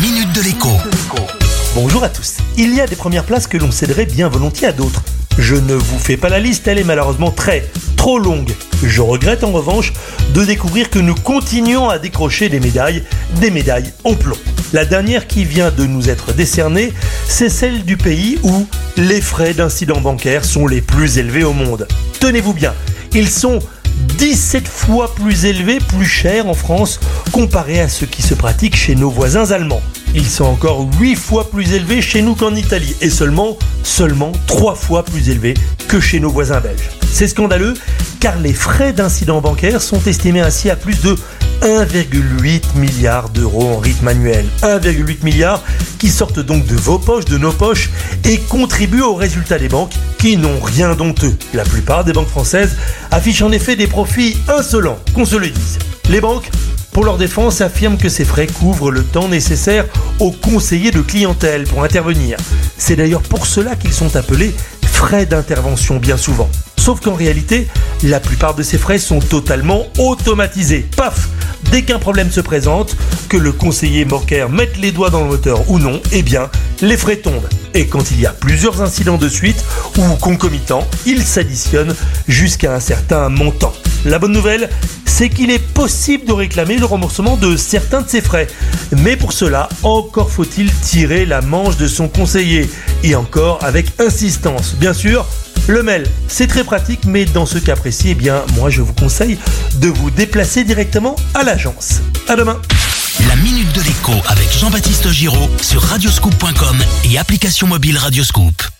minute de l'écho. Bonjour à tous. Il y a des premières places que l'on céderait bien volontiers à d'autres. Je ne vous fais pas la liste, elle est malheureusement très, trop longue. Je regrette en revanche de découvrir que nous continuons à décrocher des médailles, des médailles en plomb. La dernière qui vient de nous être décernée, c'est celle du pays où les frais d'incidents bancaires sont les plus élevés au monde. Tenez-vous bien, ils sont 17 fois plus élevés, plus chers en France comparé à ce qui se pratique chez nos voisins allemands. Ils sont encore 8 fois plus élevés chez nous qu'en Italie et seulement, seulement 3 fois plus élevés que chez nos voisins belges. C'est scandaleux car les frais d'incidents bancaires sont estimés ainsi à plus de 1,8 milliard d'euros en rythme annuel. 1,8 milliard qui sortent donc de vos poches, de nos poches et contribuent au résultat des banques qui n'ont rien d'honteux. La plupart des banques françaises affichent en effet des profits insolents, qu'on se le dise. Les banques pour leur défense, affirment que ces frais couvrent le temps nécessaire aux conseillers de clientèle pour intervenir. C'est d'ailleurs pour cela qu'ils sont appelés frais d'intervention bien souvent. Sauf qu'en réalité, la plupart de ces frais sont totalement automatisés. Paf Dès qu'un problème se présente, que le conseiller bancaire mette les doigts dans le moteur ou non, eh bien, les frais tombent. Et quand il y a plusieurs incidents de suite ou concomitants, ils s'additionnent jusqu'à un certain montant. La bonne nouvelle, c'est qu'il est possible de réclamer le remboursement de certains de ces frais. Mais pour cela, encore faut-il tirer la manche de son conseiller. Et encore avec insistance. Bien sûr, le mail, c'est très pratique, mais dans ce cas précis, eh bien, moi je vous conseille de vous déplacer directement à l'agence. À demain. La minute de l'écho avec Jean-Baptiste Giraud sur radioscoop.com et application mobile Radioscoop.